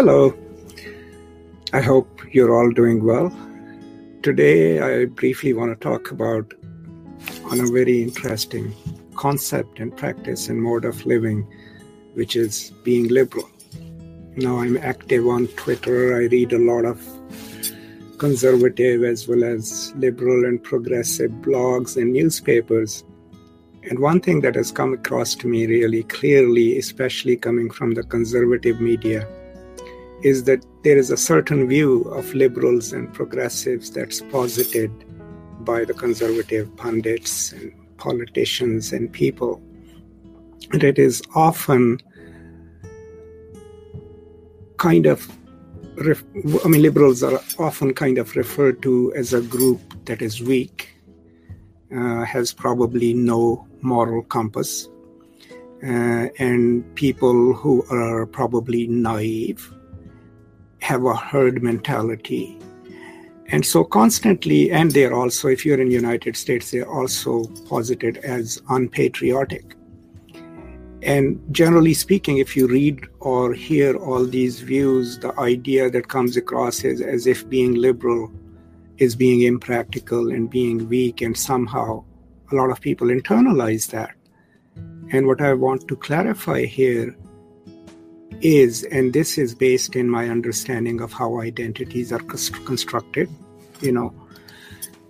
Hello. I hope you're all doing well. Today, I briefly want to talk about on a very interesting concept and practice and mode of living, which is being liberal. Now, I'm active on Twitter. I read a lot of conservative as well as liberal and progressive blogs and newspapers. And one thing that has come across to me really clearly, especially coming from the conservative media, is that there is a certain view of liberals and progressives that's posited by the conservative pundits and politicians and people. And it is often kind of, I mean, liberals are often kind of referred to as a group that is weak, uh, has probably no moral compass, uh, and people who are probably naive have a herd mentality. And so constantly, and they're also, if you're in the United States, they're also posited as unpatriotic. And generally speaking, if you read or hear all these views, the idea that comes across is as if being liberal is being impractical and being weak, and somehow a lot of people internalize that. And what I want to clarify here is, and this is based in my understanding of how identities are constructed, you know,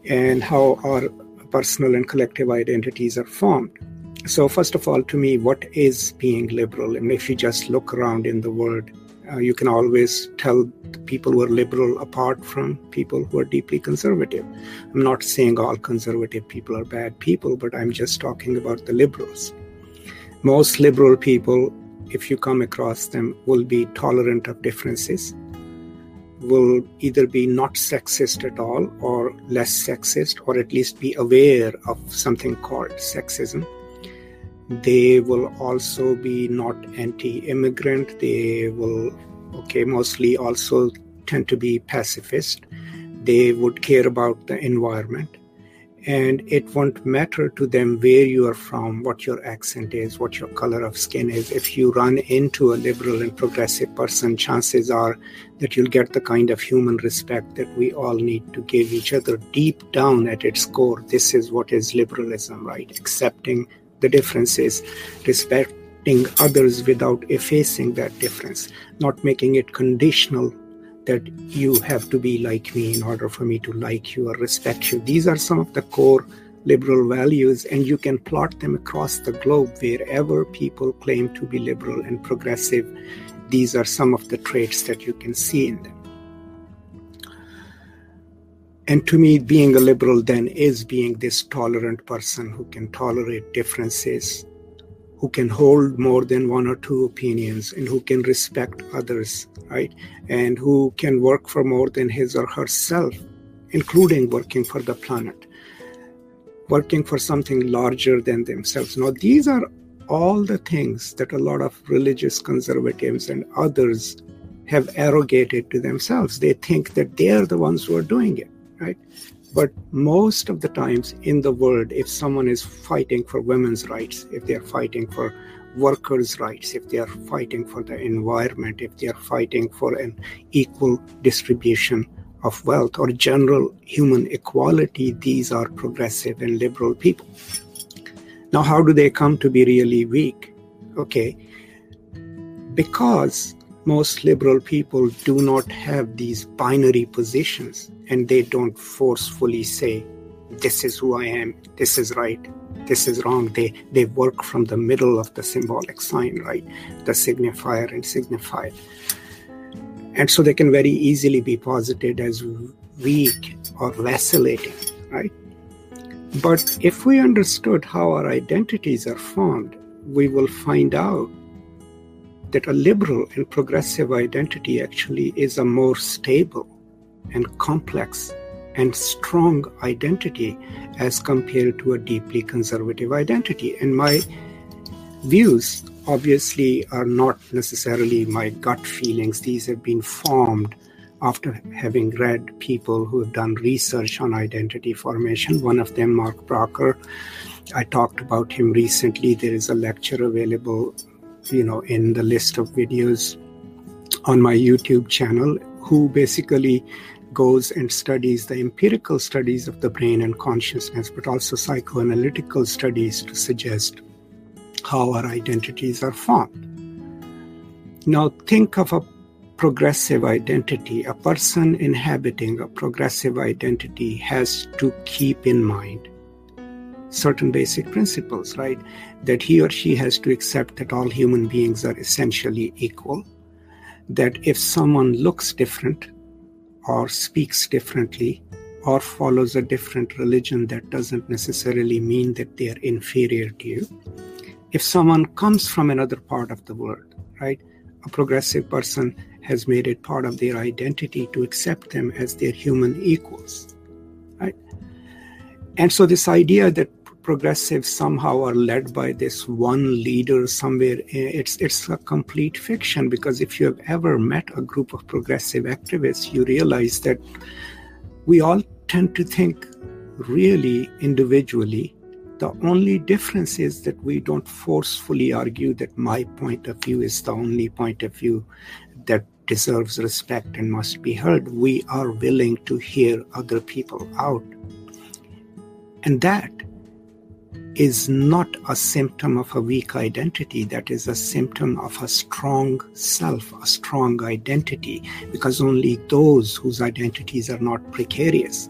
and how our personal and collective identities are formed. So, first of all, to me, what is being liberal? And if you just look around in the world, uh, you can always tell people who are liberal apart from people who are deeply conservative. I'm not saying all conservative people are bad people, but I'm just talking about the liberals. Most liberal people if you come across them, will be tolerant of differences, will either be not sexist at all or less sexist, or at least be aware of something called sexism. They will also be not anti immigrant. They will, okay, mostly also tend to be pacifist. They would care about the environment and it won't matter to them where you are from, what your accent is, what your color of skin is. If you run into a liberal and progressive person, chances are that you'll get the kind of human respect that we all need to give each other deep down at its core. This is what is liberalism, right? Accepting the differences, respecting others without effacing that difference, not making it conditional that you have to be like me in order for me to like you or respect you. These are some of the core liberal values, and you can plot them across the globe wherever people claim to be liberal and progressive. These are some of the traits that you can see in them. And to me, being a liberal then is being this tolerant person who can tolerate differences, who can hold more than one or two opinions, and who can respect others right? And who can work for more than his or herself, including working for the planet, working for something larger than themselves. Now, these are all the things that a lot of religious conservatives and others have arrogated to themselves. They think that they are the ones who are doing it, right? But most of the times in the world, if someone is fighting for women's rights, if they're fighting for workers' rights, if they are fighting for the environment, if they are fighting for an equal distribution of wealth or general human equality, these are progressive and liberal people. Now, how do they come to be really weak? Okay, because most liberal people do not have these binary positions and they don't forcefully say, This is who I am, this is right, this is wrong. They they work from the middle of the symbolic sign, right? The signifier and signified. And so they can very easily be posited as weak or vacillating, right? But if we understood how our identities are formed, we will find out that a liberal and progressive identity actually is a more stable and complex and strong identity as compared to a deeply conservative identity. And my views obviously are not necessarily my gut feelings, these have been formed after having read people who have done research on identity formation. One of them, Mark Bracher, I talked about him recently. There is a lecture available, you know, in the list of videos on my YouTube channel who basically goes and studies the empirical studies of the brain and consciousness, but also psychoanalytical studies to suggest how our identities are formed. Now, think of a progressive identity. A person inhabiting a progressive identity has to keep in mind certain basic principles, right? That he or she has to accept that all human beings are essentially equal, that if someone looks different, or speaks differently or follows a different religion, that doesn't necessarily mean that they are inferior to you. If someone comes from another part of the world, right, a progressive person has made it part of their identity to accept them as their human equals, right? And so, this idea that progressives somehow are led by this one leader somewhere eh, it's it's a complete fiction because if you have ever met a group of progressive activists you realize that we all tend to think really individually. The only difference is that we don't forcefully argue that my point of view is the only point of view that deserves respect and must be heard. We are willing to hear other people out. And that is not a symptom of a weak identity. That is a symptom of a strong self, a strong identity, because only those whose identities are not precarious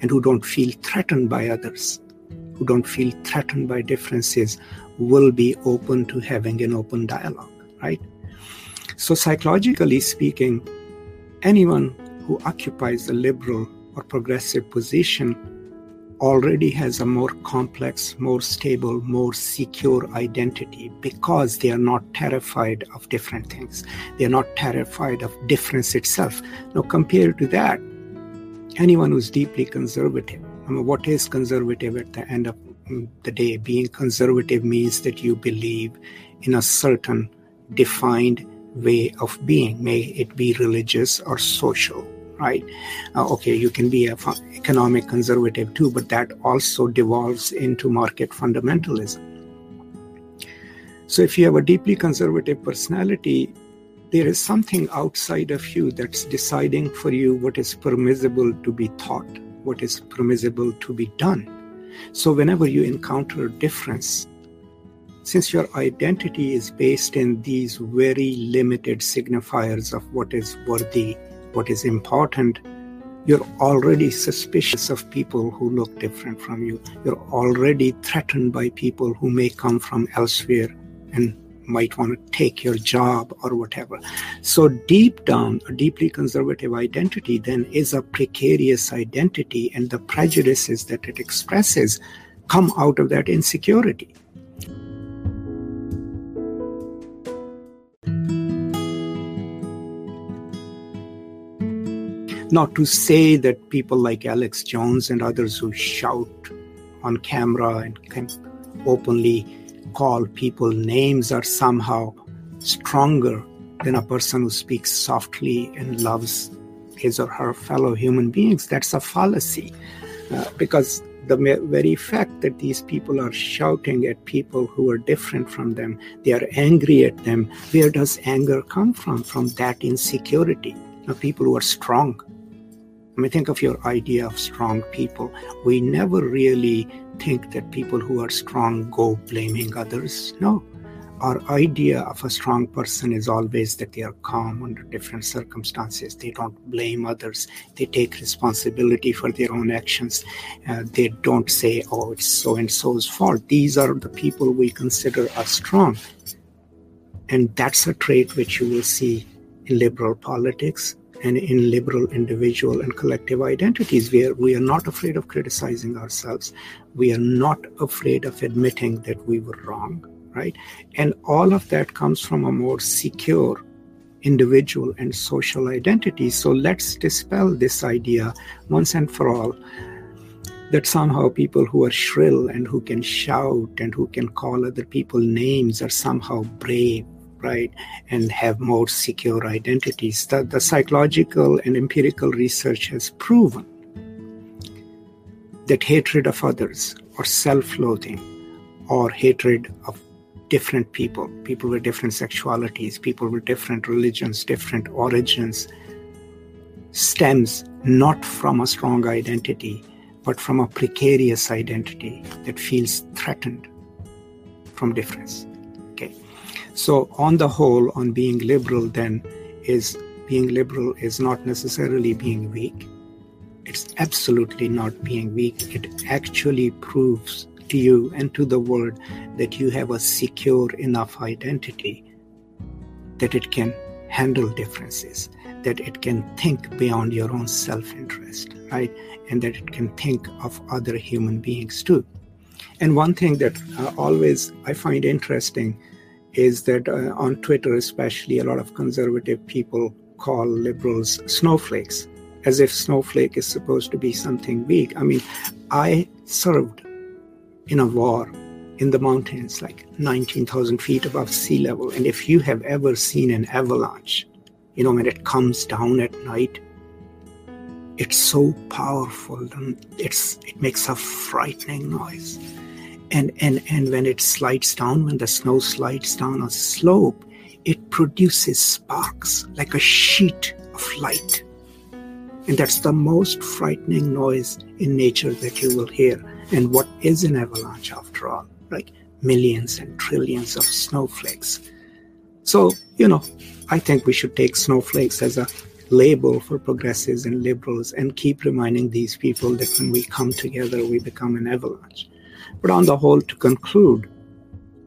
and who don't feel threatened by others, who don't feel threatened by differences, will be open to having an open dialogue, right? So, psychologically speaking, anyone who occupies a liberal or progressive position already has a more complex, more stable, more secure identity because they are not terrified of different things. They are not terrified of difference itself. Now, compared to that, anyone who's deeply conservative, I mean, what is conservative at the end of the day? Being conservative means that you believe in a certain defined way of being, may it be religious or social right? Uh, okay, you can be a economic conservative too, but that also devolves into market fundamentalism. So if you have a deeply conservative personality, there is something outside of you that's deciding for you what is permissible to be thought, what is permissible to be done. So whenever you encounter difference, since your identity is based in these very limited signifiers of what is worthy what is important, you're already suspicious of people who look different from you. You're already threatened by people who may come from elsewhere and might want to take your job or whatever. So, deep down, a deeply conservative identity then is a precarious identity, and the prejudices that it expresses come out of that insecurity. Not to say that people like Alex Jones and others who shout on camera and can openly call people names are somehow stronger than a person who speaks softly and loves his or her fellow human beings. That's a fallacy uh, because the very fact that these people are shouting at people who are different from them, they are angry at them. Where does anger come from? From that insecurity. Now, people who are strong, I mean, think of your idea of strong people. We never really think that people who are strong go blaming others. No. Our idea of a strong person is always that they are calm under different circumstances. They don't blame others. They take responsibility for their own actions. Uh, they don't say, oh, it's so and so's fault. These are the people we consider as strong. And that's a trait which you will see in liberal politics and in liberal individual and collective identities where we are not afraid of criticizing ourselves. We are not afraid of admitting that we were wrong right? And all of that comes from a more secure individual and social identity. So let's dispel this idea once and for all that somehow people who are shrill and who can shout and who can call other people names are somehow brave right, and have more secure identities. The, the psychological and empirical research has proven that hatred of others or self loathing or hatred of different people, people with different sexualities, people with different religions, different origins, stems not from a strong identity, but from a precarious identity that feels threatened from difference. So, on the whole, on being liberal, then, is being liberal is not necessarily being weak. It's absolutely not being weak. It actually proves to you and to the world that you have a secure enough identity that it can handle differences, that it can think beyond your own self interest, right? And that it can think of other human beings too. And one thing that uh, always I find interesting is that uh, on Twitter, especially, a lot of conservative people call liberals snowflakes, as if snowflake is supposed to be something weak. I mean, I served in a war in the mountains, like 19,000 feet above sea level. And if you have ever seen an avalanche, you know, when it comes down at night, it's so powerful and it's it makes a frightening noise. And and and when it slides down, when the snow slides down a slope, it produces sparks like a sheet of light. And that's the most frightening noise in nature that you will hear. And what is an avalanche after all? Like millions and trillions of snowflakes. So, you know, I think we should take snowflakes as a label for progressives and liberals and keep reminding these people that when we come together, we become an avalanche. But on the whole, to conclude,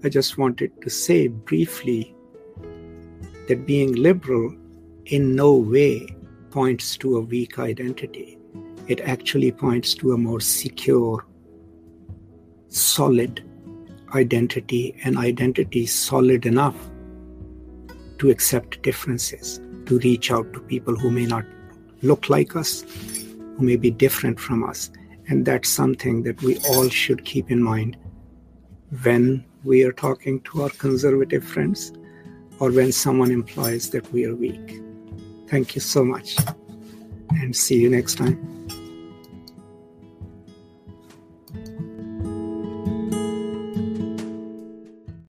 I just wanted to say briefly that being liberal in no way points to a weak identity. It actually points to a more secure, solid identity, and identity solid enough to accept differences, to reach out to people who may not look like us, who may be different from us. And that's something that we all should keep in mind when we are talking to our conservative friends or when someone implies that we are weak. Thank you so much and see you next time.